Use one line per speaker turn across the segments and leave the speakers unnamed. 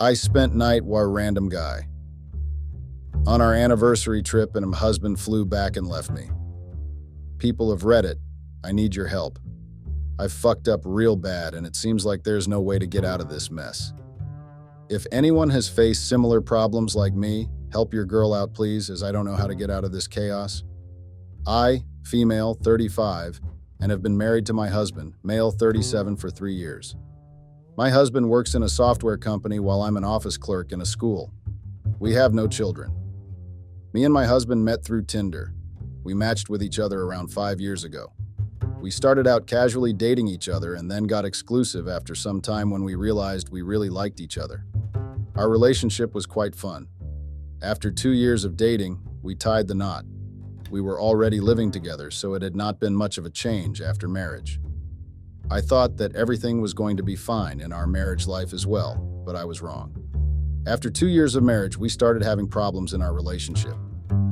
I spent night war random guy. On our anniversary trip, and my husband flew back and left me. People have read it. I need your help. I've fucked up real bad, and it seems like there's no way to get out of this mess. If anyone has faced similar problems like me, help your girl out, please, as I don't know how to get out of this chaos. I, female, 35, and have been married to my husband, male, 37, for three years. My husband works in a software company while I'm an office clerk in a school. We have no children. Me and my husband met through Tinder. We matched with each other around five years ago. We started out casually dating each other and then got exclusive after some time when we realized we really liked each other. Our relationship was quite fun. After two years of dating, we tied the knot. We were already living together, so it had not been much of a change after marriage. I thought that everything was going to be fine in our marriage life as well, but I was wrong. After two years of marriage, we started having problems in our relationship.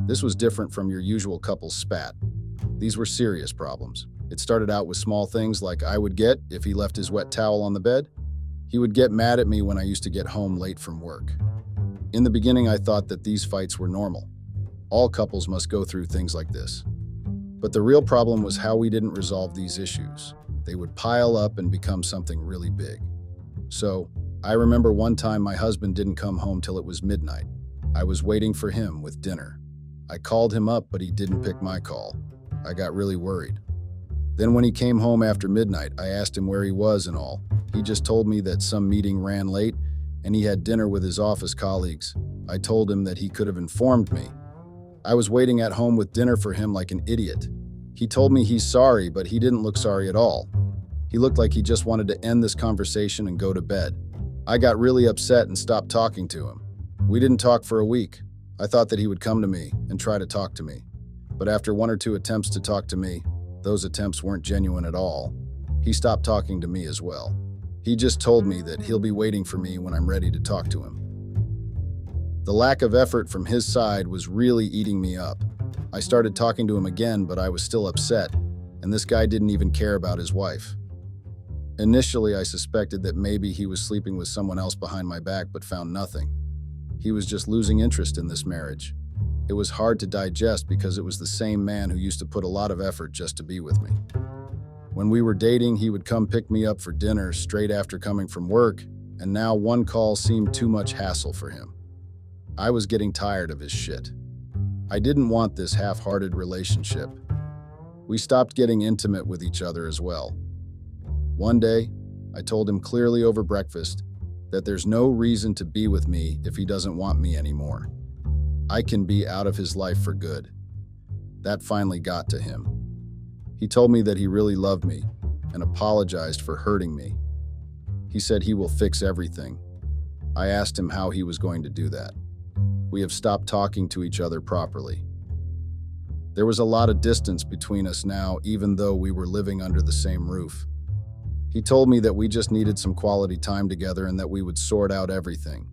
This was different from your usual couple's spat. These were serious problems. It started out with small things like I would get if he left his wet towel on the bed. He would get mad at me when I used to get home late from work. In the beginning, I thought that these fights were normal. All couples must go through things like this. But the real problem was how we didn't resolve these issues. They would pile up and become something really big. So, I remember one time my husband didn't come home till it was midnight. I was waiting for him with dinner. I called him up, but he didn't pick my call. I got really worried. Then, when he came home after midnight, I asked him where he was and all. He just told me that some meeting ran late and he had dinner with his office colleagues. I told him that he could have informed me. I was waiting at home with dinner for him like an idiot. He told me he's sorry, but he didn't look sorry at all. He looked like he just wanted to end this conversation and go to bed. I got really upset and stopped talking to him. We didn't talk for a week. I thought that he would come to me and try to talk to me. But after one or two attempts to talk to me, those attempts weren't genuine at all. He stopped talking to me as well. He just told me that he'll be waiting for me when I'm ready to talk to him. The lack of effort from his side was really eating me up. I started talking to him again, but I was still upset, and this guy didn't even care about his wife. Initially, I suspected that maybe he was sleeping with someone else behind my back, but found nothing. He was just losing interest in this marriage. It was hard to digest because it was the same man who used to put a lot of effort just to be with me. When we were dating, he would come pick me up for dinner straight after coming from work, and now one call seemed too much hassle for him. I was getting tired of his shit. I didn't want this half hearted relationship. We stopped getting intimate with each other as well. One day, I told him clearly over breakfast that there's no reason to be with me if he doesn't want me anymore. I can be out of his life for good. That finally got to him. He told me that he really loved me and apologized for hurting me. He said he will fix everything. I asked him how he was going to do that. We have stopped talking to each other properly. There was a lot of distance between us now, even though we were living under the same roof. He told me that we just needed some quality time together and that we would sort out everything.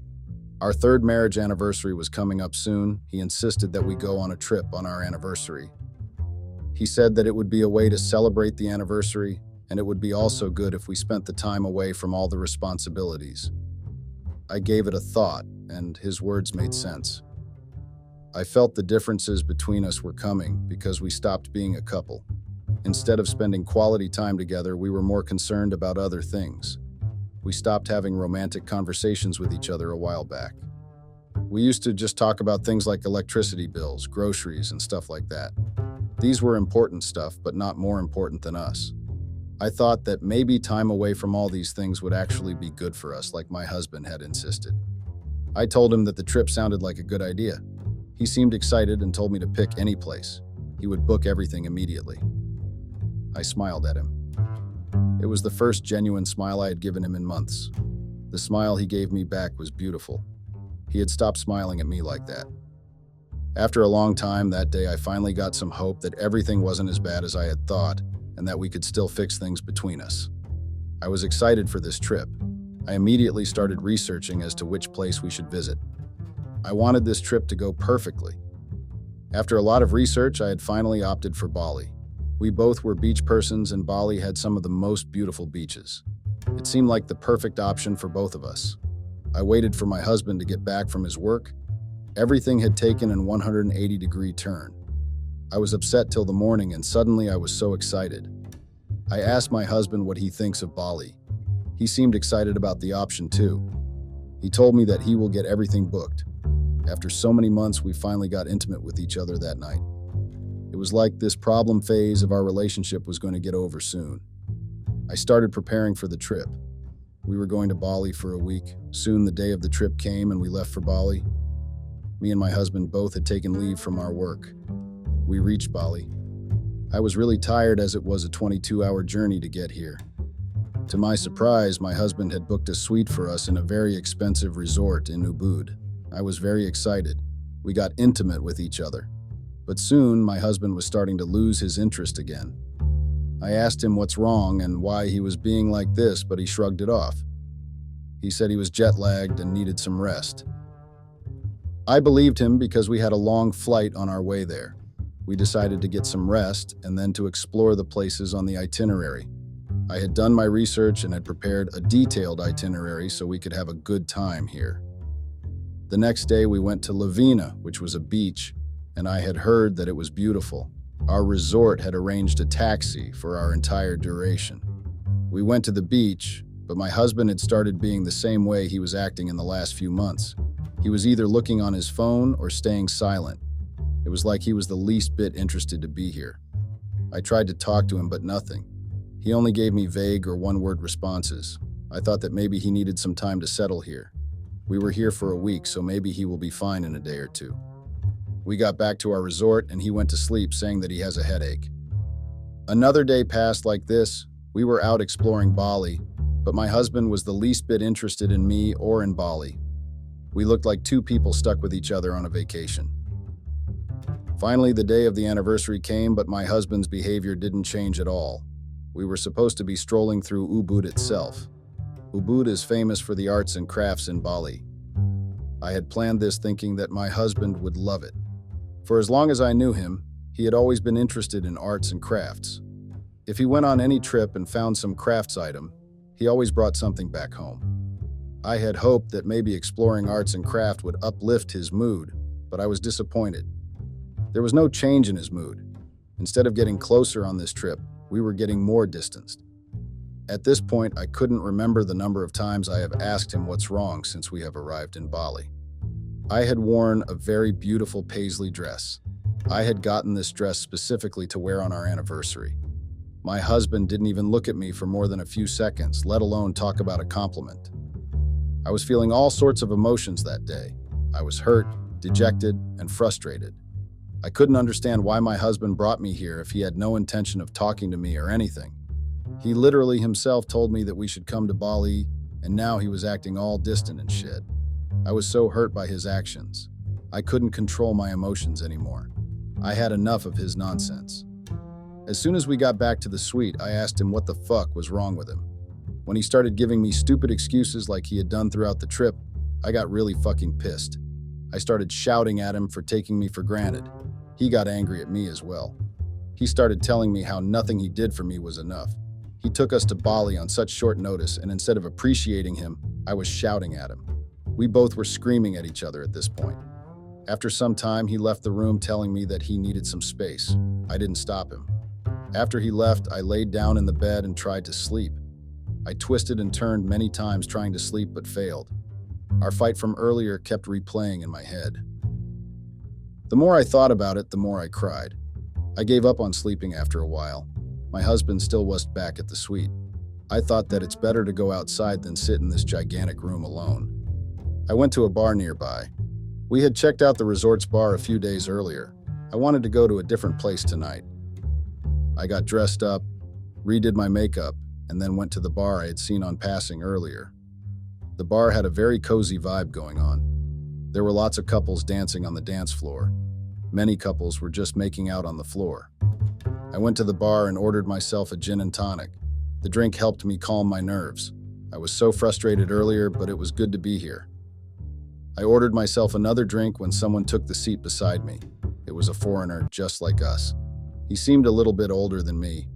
Our third marriage anniversary was coming up soon. He insisted that we go on a trip on our anniversary. He said that it would be a way to celebrate the anniversary, and it would be also good if we spent the time away from all the responsibilities. I gave it a thought, and his words made sense. I felt the differences between us were coming because we stopped being a couple. Instead of spending quality time together, we were more concerned about other things. We stopped having romantic conversations with each other a while back. We used to just talk about things like electricity bills, groceries, and stuff like that. These were important stuff, but not more important than us. I thought that maybe time away from all these things would actually be good for us, like my husband had insisted. I told him that the trip sounded like a good idea. He seemed excited and told me to pick any place. He would book everything immediately. I smiled at him. It was the first genuine smile I had given him in months. The smile he gave me back was beautiful. He had stopped smiling at me like that. After a long time that day, I finally got some hope that everything wasn't as bad as I had thought and that we could still fix things between us. I was excited for this trip. I immediately started researching as to which place we should visit. I wanted this trip to go perfectly. After a lot of research, I had finally opted for Bali. We both were beach persons, and Bali had some of the most beautiful beaches. It seemed like the perfect option for both of us. I waited for my husband to get back from his work. Everything had taken an 180 degree turn. I was upset till the morning, and suddenly I was so excited. I asked my husband what he thinks of Bali. He seemed excited about the option too. He told me that he will get everything booked. After so many months, we finally got intimate with each other that night. It was like this problem phase of our relationship was going to get over soon. I started preparing for the trip. We were going to Bali for a week. Soon the day of the trip came and we left for Bali. Me and my husband both had taken leave from our work. We reached Bali. I was really tired as it was a 22 hour journey to get here. To my surprise, my husband had booked a suite for us in a very expensive resort in Ubud. I was very excited. We got intimate with each other. But soon, my husband was starting to lose his interest again. I asked him what's wrong and why he was being like this, but he shrugged it off. He said he was jet lagged and needed some rest. I believed him because we had a long flight on our way there. We decided to get some rest and then to explore the places on the itinerary. I had done my research and had prepared a detailed itinerary so we could have a good time here. The next day, we went to Lovina, which was a beach, and I had heard that it was beautiful. Our resort had arranged a taxi for our entire duration. We went to the beach, but my husband had started being the same way he was acting in the last few months. He was either looking on his phone or staying silent. It was like he was the least bit interested to be here. I tried to talk to him, but nothing. He only gave me vague or one word responses. I thought that maybe he needed some time to settle here. We were here for a week, so maybe he will be fine in a day or two. We got back to our resort and he went to sleep saying that he has a headache. Another day passed like this. We were out exploring Bali, but my husband was the least bit interested in me or in Bali. We looked like two people stuck with each other on a vacation. Finally, the day of the anniversary came, but my husband's behavior didn't change at all. We were supposed to be strolling through Ubud itself. Ubud is famous for the arts and crafts in Bali. I had planned this thinking that my husband would love it. For as long as I knew him, he had always been interested in arts and crafts. If he went on any trip and found some crafts item, he always brought something back home. I had hoped that maybe exploring arts and craft would uplift his mood, but I was disappointed. There was no change in his mood. Instead of getting closer on this trip, we were getting more distanced. At this point, I couldn't remember the number of times I have asked him what's wrong since we have arrived in Bali. I had worn a very beautiful paisley dress. I had gotten this dress specifically to wear on our anniversary. My husband didn't even look at me for more than a few seconds, let alone talk about a compliment. I was feeling all sorts of emotions that day. I was hurt, dejected, and frustrated. I couldn't understand why my husband brought me here if he had no intention of talking to me or anything. He literally himself told me that we should come to Bali, and now he was acting all distant and shit. I was so hurt by his actions. I couldn't control my emotions anymore. I had enough of his nonsense. As soon as we got back to the suite, I asked him what the fuck was wrong with him. When he started giving me stupid excuses like he had done throughout the trip, I got really fucking pissed. I started shouting at him for taking me for granted. He got angry at me as well. He started telling me how nothing he did for me was enough. He took us to Bali on such short notice, and instead of appreciating him, I was shouting at him. We both were screaming at each other at this point. After some time, he left the room telling me that he needed some space. I didn't stop him. After he left, I laid down in the bed and tried to sleep. I twisted and turned many times trying to sleep but failed. Our fight from earlier kept replaying in my head. The more I thought about it, the more I cried. I gave up on sleeping after a while. My husband still wasn't back at the suite. I thought that it's better to go outside than sit in this gigantic room alone. I went to a bar nearby. We had checked out the resort's bar a few days earlier. I wanted to go to a different place tonight. I got dressed up, redid my makeup, and then went to the bar I had seen on passing earlier. The bar had a very cozy vibe going on. There were lots of couples dancing on the dance floor. Many couples were just making out on the floor. I went to the bar and ordered myself a gin and tonic. The drink helped me calm my nerves. I was so frustrated earlier, but it was good to be here. I ordered myself another drink when someone took the seat beside me. It was a foreigner just like us. He seemed a little bit older than me.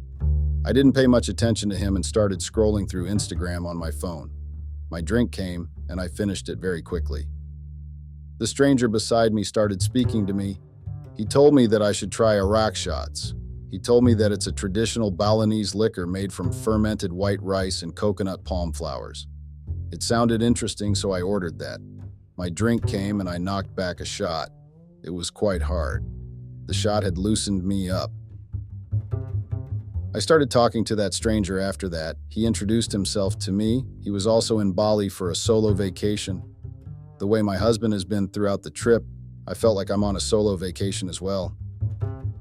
I didn't pay much attention to him and started scrolling through Instagram on my phone. My drink came, and I finished it very quickly. The stranger beside me started speaking to me. He told me that I should try Arak shots. He told me that it's a traditional Balinese liquor made from fermented white rice and coconut palm flowers. It sounded interesting, so I ordered that. My drink came and I knocked back a shot. It was quite hard. The shot had loosened me up. I started talking to that stranger after that. He introduced himself to me. He was also in Bali for a solo vacation. The way my husband has been throughout the trip, I felt like I'm on a solo vacation as well.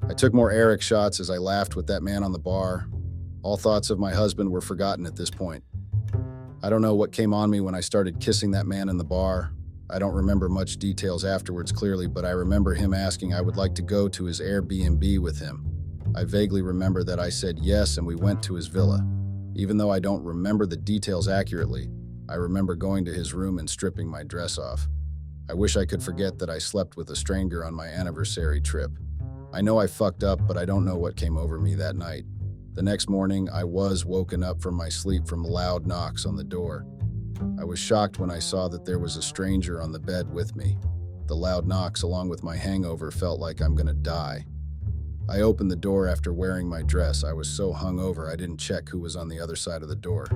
I took more Arak shots as I laughed with that man on the bar. All thoughts of my husband were forgotten at this point. I don't know what came on me when I started kissing that man in the bar. I don't remember much details afterwards clearly, but I remember him asking I would like to go to his Airbnb with him. I vaguely remember that I said yes and we went to his villa. Even though I don't remember the details accurately, I remember going to his room and stripping my dress off. I wish I could forget that I slept with a stranger on my anniversary trip. I know I fucked up, but I don't know what came over me that night. The next morning, I was woken up from my sleep from loud knocks on the door. I was shocked when I saw that there was a stranger on the bed with me. The loud knocks, along with my hangover, felt like I'm gonna die. I opened the door after wearing my dress. I was so hungover I didn't check who was on the other side of the door.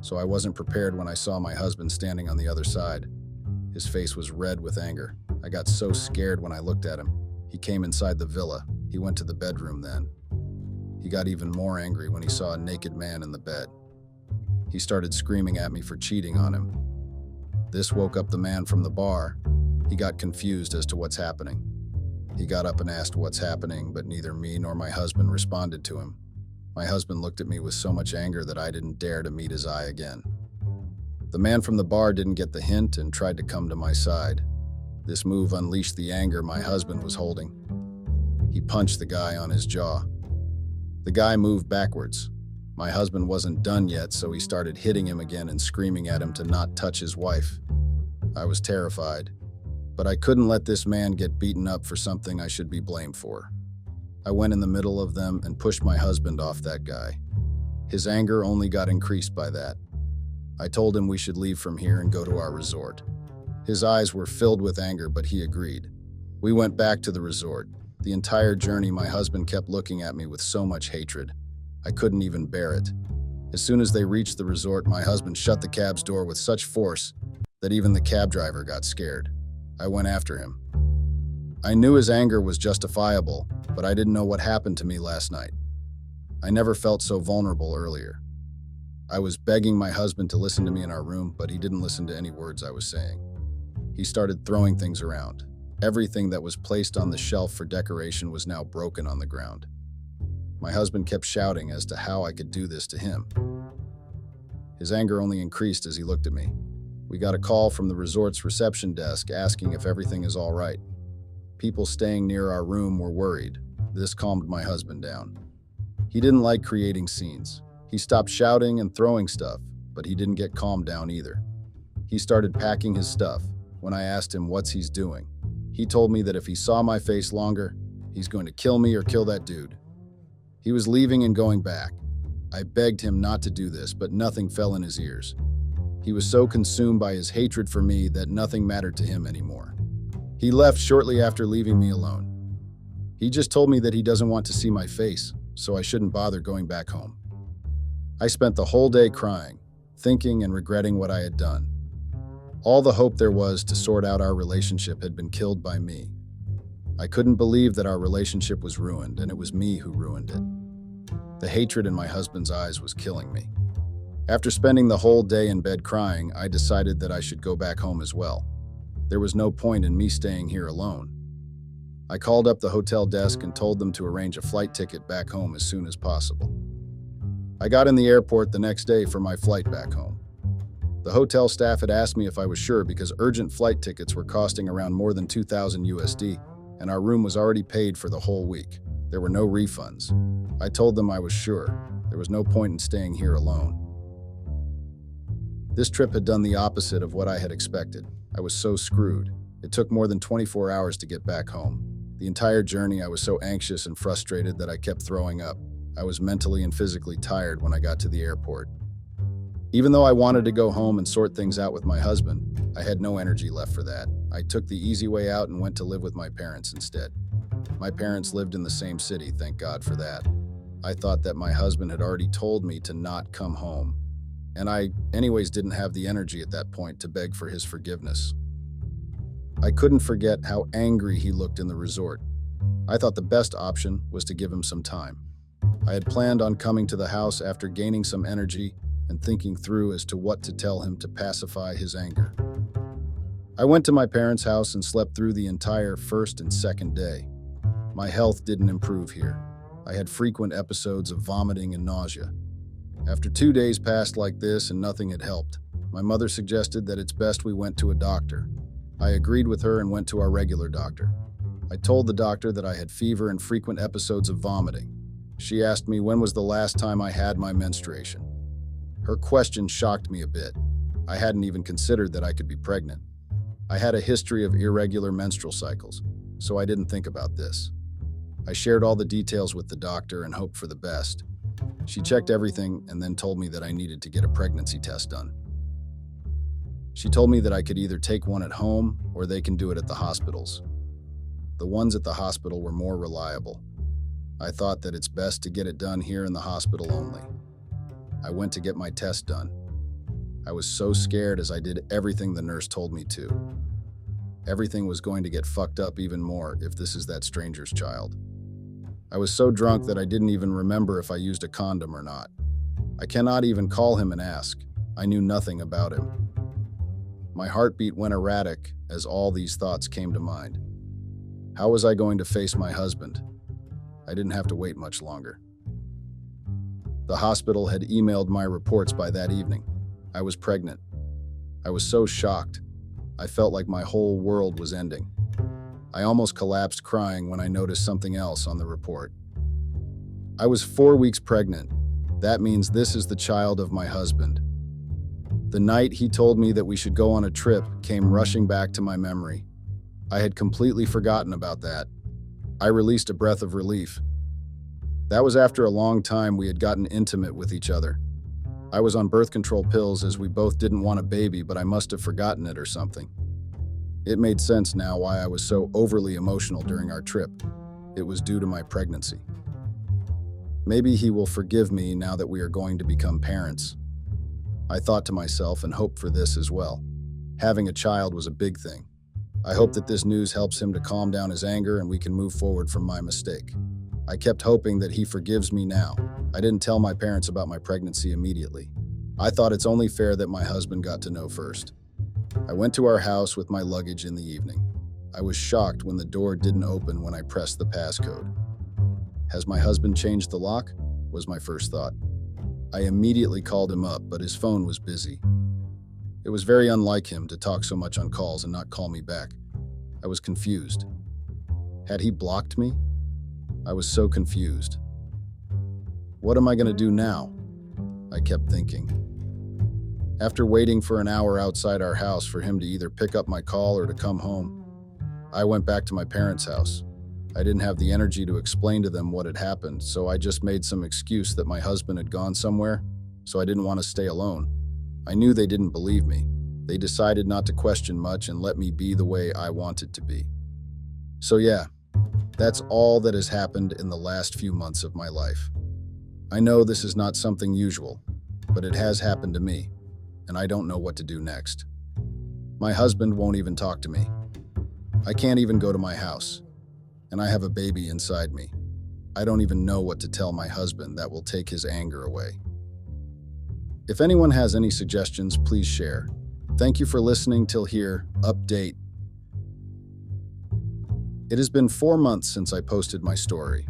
So I wasn't prepared when I saw my husband standing on the other side. His face was red with anger. I got so scared when I looked at him. He came inside the villa. He went to the bedroom then. He got even more angry when he saw a naked man in the bed. He started screaming at me for cheating on him. This woke up the man from the bar. He got confused as to what's happening. He got up and asked what's happening, but neither me nor my husband responded to him. My husband looked at me with so much anger that I didn't dare to meet his eye again. The man from the bar didn't get the hint and tried to come to my side. This move unleashed the anger my husband was holding. He punched the guy on his jaw. The guy moved backwards. My husband wasn't done yet, so he started hitting him again and screaming at him to not touch his wife. I was terrified, but I couldn't let this man get beaten up for something I should be blamed for. I went in the middle of them and pushed my husband off that guy. His anger only got increased by that. I told him we should leave from here and go to our resort. His eyes were filled with anger, but he agreed. We went back to the resort. The entire journey, my husband kept looking at me with so much hatred. I couldn't even bear it. As soon as they reached the resort, my husband shut the cab's door with such force that even the cab driver got scared. I went after him. I knew his anger was justifiable, but I didn't know what happened to me last night. I never felt so vulnerable earlier. I was begging my husband to listen to me in our room, but he didn't listen to any words I was saying. He started throwing things around. Everything that was placed on the shelf for decoration was now broken on the ground. My husband kept shouting as to how I could do this to him. His anger only increased as he looked at me. We got a call from the resort's reception desk asking if everything is all right. People staying near our room were worried. This calmed my husband down. He didn't like creating scenes. He stopped shouting and throwing stuff, but he didn't get calmed down either. He started packing his stuff, when I asked him what's he's doing. He told me that if he saw my face longer, he's going to kill me or kill that dude. He was leaving and going back. I begged him not to do this, but nothing fell in his ears. He was so consumed by his hatred for me that nothing mattered to him anymore. He left shortly after leaving me alone. He just told me that he doesn't want to see my face, so I shouldn't bother going back home. I spent the whole day crying, thinking and regretting what I had done. All the hope there was to sort out our relationship had been killed by me. I couldn't believe that our relationship was ruined, and it was me who ruined it. The hatred in my husband's eyes was killing me. After spending the whole day in bed crying, I decided that I should go back home as well. There was no point in me staying here alone. I called up the hotel desk and told them to arrange a flight ticket back home as soon as possible. I got in the airport the next day for my flight back home. The hotel staff had asked me if I was sure because urgent flight tickets were costing around more than 2000 USD, and our room was already paid for the whole week. There were no refunds. I told them I was sure. There was no point in staying here alone. This trip had done the opposite of what I had expected. I was so screwed. It took more than 24 hours to get back home. The entire journey, I was so anxious and frustrated that I kept throwing up. I was mentally and physically tired when I got to the airport. Even though I wanted to go home and sort things out with my husband, I had no energy left for that. I took the easy way out and went to live with my parents instead. My parents lived in the same city, thank God for that. I thought that my husband had already told me to not come home, and I, anyways, didn't have the energy at that point to beg for his forgiveness. I couldn't forget how angry he looked in the resort. I thought the best option was to give him some time. I had planned on coming to the house after gaining some energy and thinking through as to what to tell him to pacify his anger. I went to my parents' house and slept through the entire first and second day. My health didn't improve here. I had frequent episodes of vomiting and nausea. After two days passed like this and nothing had helped, my mother suggested that it's best we went to a doctor. I agreed with her and went to our regular doctor. I told the doctor that I had fever and frequent episodes of vomiting. She asked me when was the last time I had my menstruation. Her question shocked me a bit. I hadn't even considered that I could be pregnant. I had a history of irregular menstrual cycles, so I didn't think about this. I shared all the details with the doctor and hoped for the best. She checked everything and then told me that I needed to get a pregnancy test done. She told me that I could either take one at home or they can do it at the hospitals. The ones at the hospital were more reliable. I thought that it's best to get it done here in the hospital only. I went to get my test done. I was so scared as I did everything the nurse told me to. Everything was going to get fucked up even more if this is that stranger's child. I was so drunk that I didn't even remember if I used a condom or not. I cannot even call him and ask. I knew nothing about him. My heartbeat went erratic as all these thoughts came to mind. How was I going to face my husband? I didn't have to wait much longer. The hospital had emailed my reports by that evening. I was pregnant. I was so shocked. I felt like my whole world was ending. I almost collapsed crying when I noticed something else on the report. I was four weeks pregnant. That means this is the child of my husband. The night he told me that we should go on a trip came rushing back to my memory. I had completely forgotten about that. I released a breath of relief. That was after a long time we had gotten intimate with each other. I was on birth control pills as we both didn't want a baby, but I must have forgotten it or something. It made sense now why I was so overly emotional during our trip. It was due to my pregnancy. Maybe he will forgive me now that we are going to become parents. I thought to myself and hoped for this as well. Having a child was a big thing. I hope that this news helps him to calm down his anger and we can move forward from my mistake. I kept hoping that he forgives me now. I didn't tell my parents about my pregnancy immediately. I thought it's only fair that my husband got to know first. I went to our house with my luggage in the evening. I was shocked when the door didn't open when I pressed the passcode. Has my husband changed the lock? was my first thought. I immediately called him up, but his phone was busy. It was very unlike him to talk so much on calls and not call me back. I was confused. Had he blocked me? I was so confused. What am I going to do now? I kept thinking. After waiting for an hour outside our house for him to either pick up my call or to come home, I went back to my parents' house. I didn't have the energy to explain to them what had happened, so I just made some excuse that my husband had gone somewhere, so I didn't want to stay alone. I knew they didn't believe me. They decided not to question much and let me be the way I wanted to be. So, yeah, that's all that has happened in the last few months of my life. I know this is not something usual, but it has happened to me, and I don't know what to do next. My husband won't even talk to me. I can't even go to my house, and I have a baby inside me. I don't even know what to tell my husband that will take his anger away. If anyone has any suggestions, please share. Thank you for listening till here. Update it has been four months since I posted my story.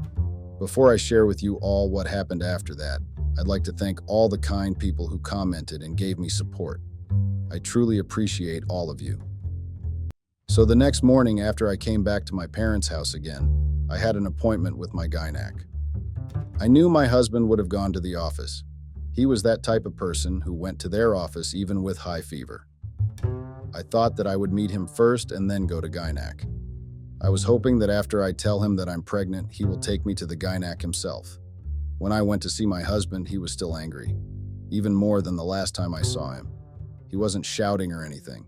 Before I share with you all what happened after that, I'd like to thank all the kind people who commented and gave me support. I truly appreciate all of you. So the next morning after I came back to my parents' house again, I had an appointment with my gynac. I knew my husband would have gone to the office. He was that type of person who went to their office even with high fever. I thought that I would meet him first and then go to gynac. I was hoping that after I tell him that I'm pregnant, he will take me to the gynac himself. When I went to see my husband, he was still angry, even more than the last time I saw him. He wasn't shouting or anything,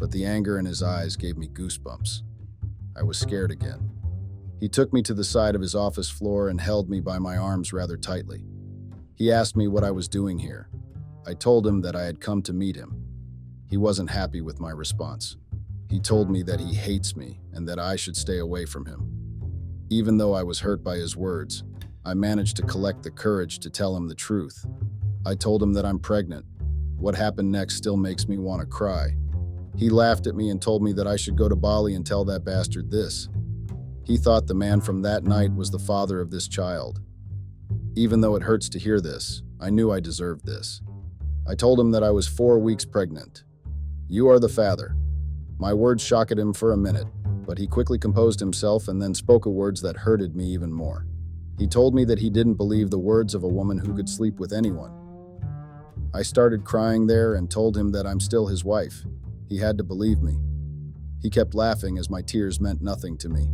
but the anger in his eyes gave me goosebumps. I was scared again. He took me to the side of his office floor and held me by my arms rather tightly. He asked me what I was doing here. I told him that I had come to meet him. He wasn't happy with my response. He told me that he hates me and that I should stay away from him. Even though I was hurt by his words, I managed to collect the courage to tell him the truth. I told him that I'm pregnant. What happened next still makes me want to cry. He laughed at me and told me that I should go to Bali and tell that bastard this. He thought the man from that night was the father of this child. Even though it hurts to hear this, I knew I deserved this. I told him that I was four weeks pregnant. You are the father. My words shocked him for a minute, but he quickly composed himself and then spoke words that hurted me even more. He told me that he didn't believe the words of a woman who could sleep with anyone. I started crying there and told him that I'm still his wife. He had to believe me. He kept laughing as my tears meant nothing to me.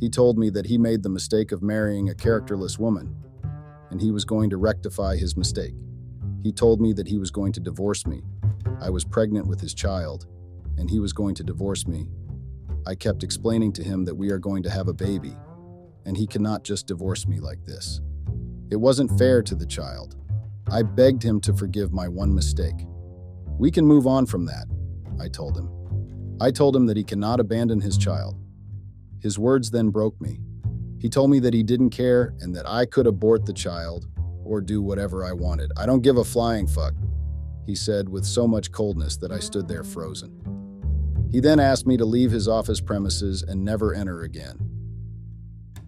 He told me that he made the mistake of marrying a characterless woman, and he was going to rectify his mistake. He told me that he was going to divorce me. I was pregnant with his child, and he was going to divorce me. I kept explaining to him that we are going to have a baby, and he cannot just divorce me like this. It wasn't fair to the child. I begged him to forgive my one mistake. We can move on from that, I told him. I told him that he cannot abandon his child. His words then broke me. He told me that he didn't care and that I could abort the child or do whatever I wanted. I don't give a flying fuck, he said with so much coldness that I stood there frozen. He then asked me to leave his office premises and never enter again.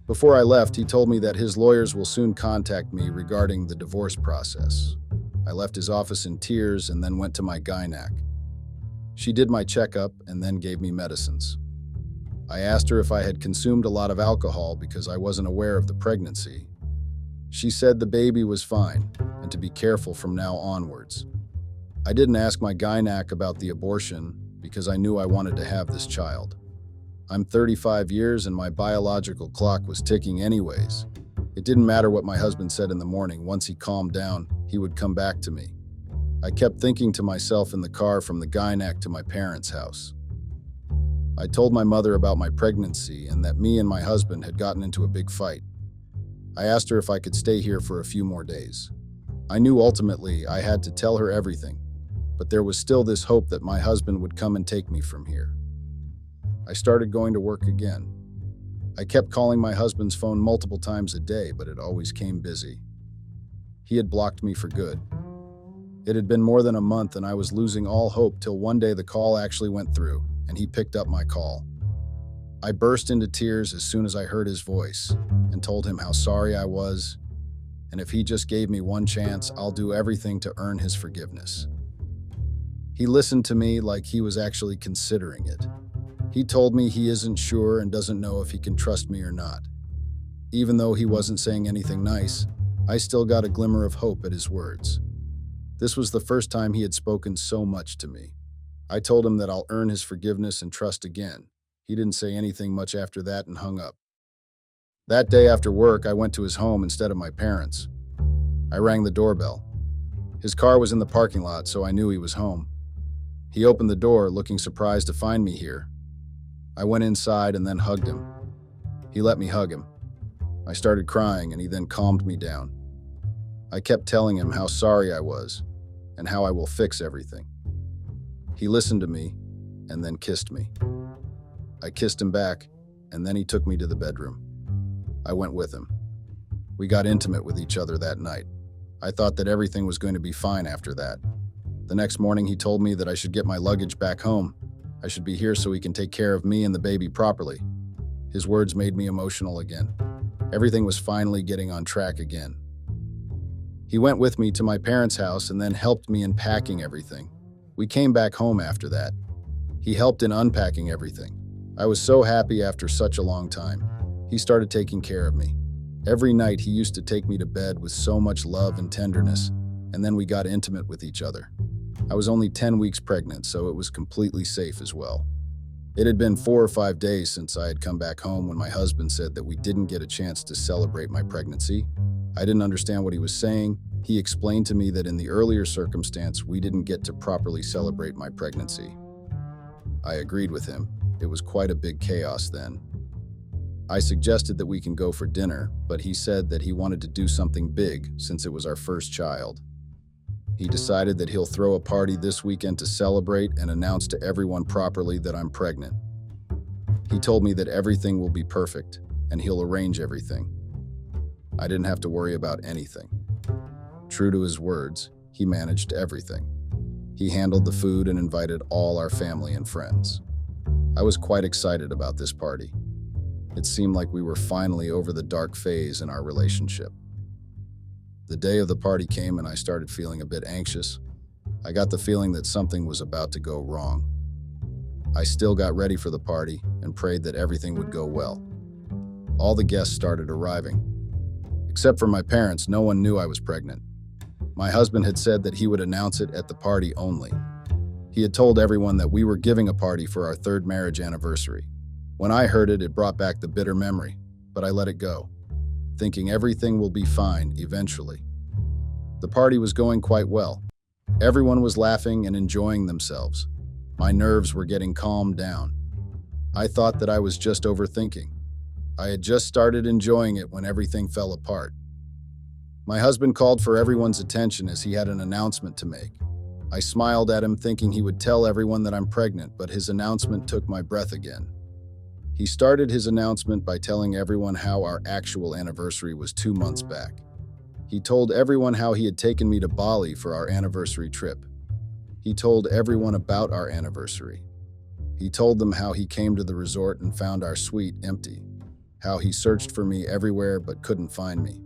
Before I left, he told me that his lawyers will soon contact me regarding the divorce process. I left his office in tears and then went to my gynac. She did my checkup and then gave me medicines. I asked her if I had consumed a lot of alcohol because I wasn't aware of the pregnancy. She said the baby was fine and to be careful from now onwards. I didn't ask my gynac about the abortion because I knew I wanted to have this child. I'm 35 years and my biological clock was ticking anyways. It didn't matter what my husband said in the morning, once he calmed down, he would come back to me. I kept thinking to myself in the car from the gynac to my parents' house. I told my mother about my pregnancy and that me and my husband had gotten into a big fight. I asked her if I could stay here for a few more days. I knew ultimately I had to tell her everything, but there was still this hope that my husband would come and take me from here. I started going to work again. I kept calling my husband's phone multiple times a day, but it always came busy. He had blocked me for good. It had been more than a month, and I was losing all hope till one day the call actually went through, and he picked up my call. I burst into tears as soon as I heard his voice and told him how sorry I was, and if he just gave me one chance, I'll do everything to earn his forgiveness. He listened to me like he was actually considering it. He told me he isn't sure and doesn't know if he can trust me or not. Even though he wasn't saying anything nice, I still got a glimmer of hope at his words. This was the first time he had spoken so much to me. I told him that I'll earn his forgiveness and trust again. He didn't say anything much after that and hung up. That day after work, I went to his home instead of my parents'. I rang the doorbell. His car was in the parking lot, so I knew he was home. He opened the door, looking surprised to find me here. I went inside and then hugged him. He let me hug him. I started crying, and he then calmed me down. I kept telling him how sorry I was and how I will fix everything. He listened to me and then kissed me. I kissed him back, and then he took me to the bedroom. I went with him. We got intimate with each other that night. I thought that everything was going to be fine after that, the next morning, he told me that I should get my luggage back home. I should be here so he can take care of me and the baby properly. His words made me emotional again. Everything was finally getting on track again. He went with me to my parents' house and then helped me in packing everything. We came back home after that. He helped in unpacking everything. I was so happy after such a long time. He started taking care of me. Every night he used to take me to bed with so much love and tenderness, and then we got intimate with each other. I was only 10 weeks pregnant, so it was completely safe as well. It had been four or five days since I had come back home when my husband said that we didn't get a chance to celebrate my pregnancy. I didn't understand what he was saying. He explained to me that in the earlier circumstance, we didn't get to properly celebrate my pregnancy. I agreed with him. It was quite a big chaos then. I suggested that we can go for dinner, but he said that he wanted to do something big since it was our first child. He decided that he'll throw a party this weekend to celebrate and announce to everyone properly that I'm pregnant. He told me that everything will be perfect and he'll arrange everything. I didn't have to worry about anything. True to his words, he managed everything. He handled the food and invited all our family and friends. I was quite excited about this party. It seemed like we were finally over the dark phase in our relationship. The day of the party came and I started feeling a bit anxious. I got the feeling that something was about to go wrong. I still got ready for the party and prayed that everything would go well. All the guests started arriving. Except for my parents, no one knew I was pregnant. My husband had said that he would announce it at the party only. He had told everyone that we were giving a party for our third marriage anniversary. When I heard it, it brought back the bitter memory, but I let it go thinking everything will be fine eventually. The party was going quite well. Everyone was laughing and enjoying themselves. My nerves were getting calmed down. I thought that I was just overthinking. I had just started enjoying it when everything fell apart. My husband called for everyone's attention as he had an announcement to make. I smiled at him, thinking he would tell everyone that I'm pregnant, but his announcement took my breath again. He started his announcement by telling everyone how our actual anniversary was two months back. He told everyone how he had taken me to Bali for our anniversary trip. He told everyone about our anniversary. He told them how he came to the resort and found our suite empty, how he searched for me everywhere but couldn't find me.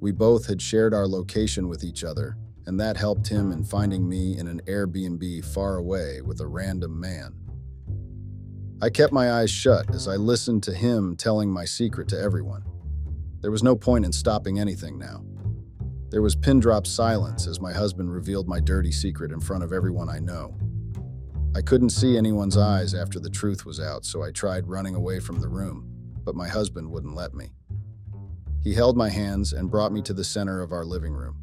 We both had shared our location with each other, and that helped him in finding me in an Airbnb far away with a random man. I kept my eyes shut as I listened to him telling my secret to everyone. There was no point in stopping anything now. There was pin drop silence as my husband revealed my dirty secret in front of everyone I know. I couldn't see anyone's eyes after the truth was out, so I tried running away from the room, but my husband wouldn't let me. He held my hands and brought me to the center of our living room.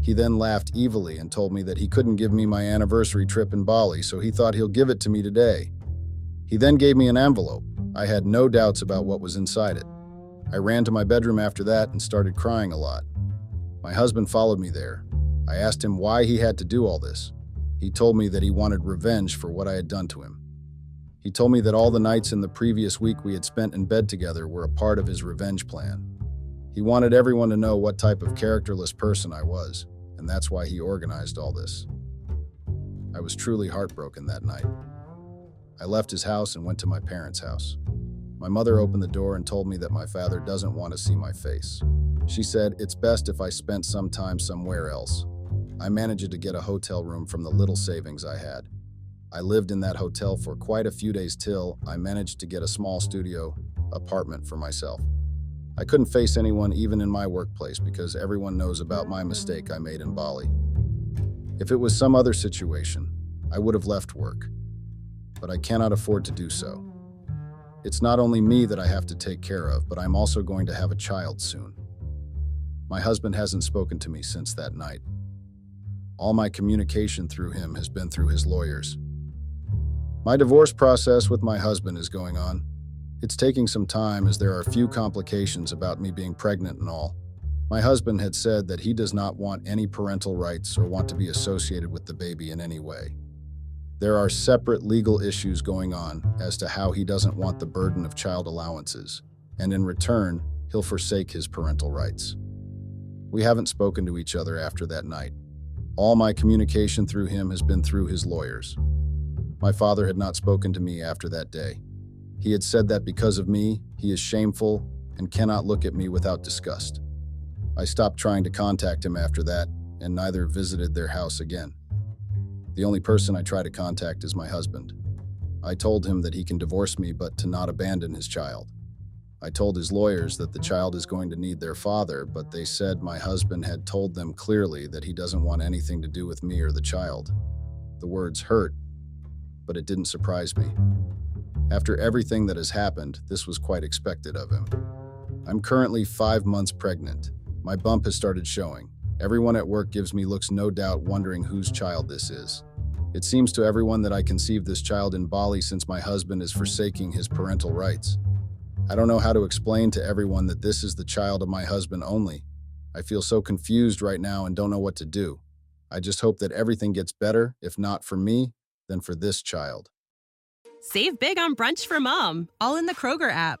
He then laughed evilly and told me that he couldn't give me my anniversary trip in Bali, so he thought he'll give it to me today. He then gave me an envelope. I had no doubts about what was inside it. I ran to my bedroom after that and started crying a lot. My husband followed me there. I asked him why he had to do all this. He told me that he wanted revenge for what I had done to him. He told me that all the nights in the previous week we had spent in bed together were a part of his revenge plan. He wanted everyone to know what type of characterless person I was, and that's why he organized all this. I was truly heartbroken that night. I left his house and went to my parents' house. My mother opened the door and told me that my father doesn't want to see my face. She said, It's best if I spent some time somewhere else. I managed to get a hotel room from the little savings I had. I lived in that hotel for quite a few days till I managed to get a small studio apartment for myself. I couldn't face anyone even in my workplace because everyone knows about my mistake I made in Bali. If it was some other situation, I would have left work but I cannot afford to do so. It's not only me that I have to take care of, but I'm also going to have a child soon. My husband hasn't spoken to me since that night. All my communication through him has been through his lawyers. My divorce process with my husband is going on. It's taking some time as there are a few complications about me being pregnant and all. My husband had said that he does not want any parental rights or want to be associated with the baby in any way. There are separate legal issues going on as to how he doesn't want the burden of child allowances, and in return, he'll forsake his parental rights. We haven't spoken to each other after that night. All my communication through him has been through his lawyers. My father had not spoken to me after that day. He had said that because of me, he is shameful and cannot look at me without disgust. I stopped trying to contact him after that and neither visited their house again. The only person I try to contact is my husband. I told him that he can divorce me, but to not abandon his child. I told his lawyers that the child is going to need their father, but they said my husband had told them clearly that he doesn't want anything to do with me or the child. The words hurt, but it didn't surprise me. After everything that has happened, this was quite expected of him. I'm currently five months pregnant. My bump has started showing. Everyone at work gives me looks no doubt wondering whose child this is. It seems to everyone that I conceived this child in Bali since my husband is forsaking his parental rights. I don't know how to explain to everyone that this is the child of my husband only. I feel so confused right now and don't know what to do. I just hope that everything gets better, if not for me, then for this child.
Save big on brunch for mom, all in the Kroger app.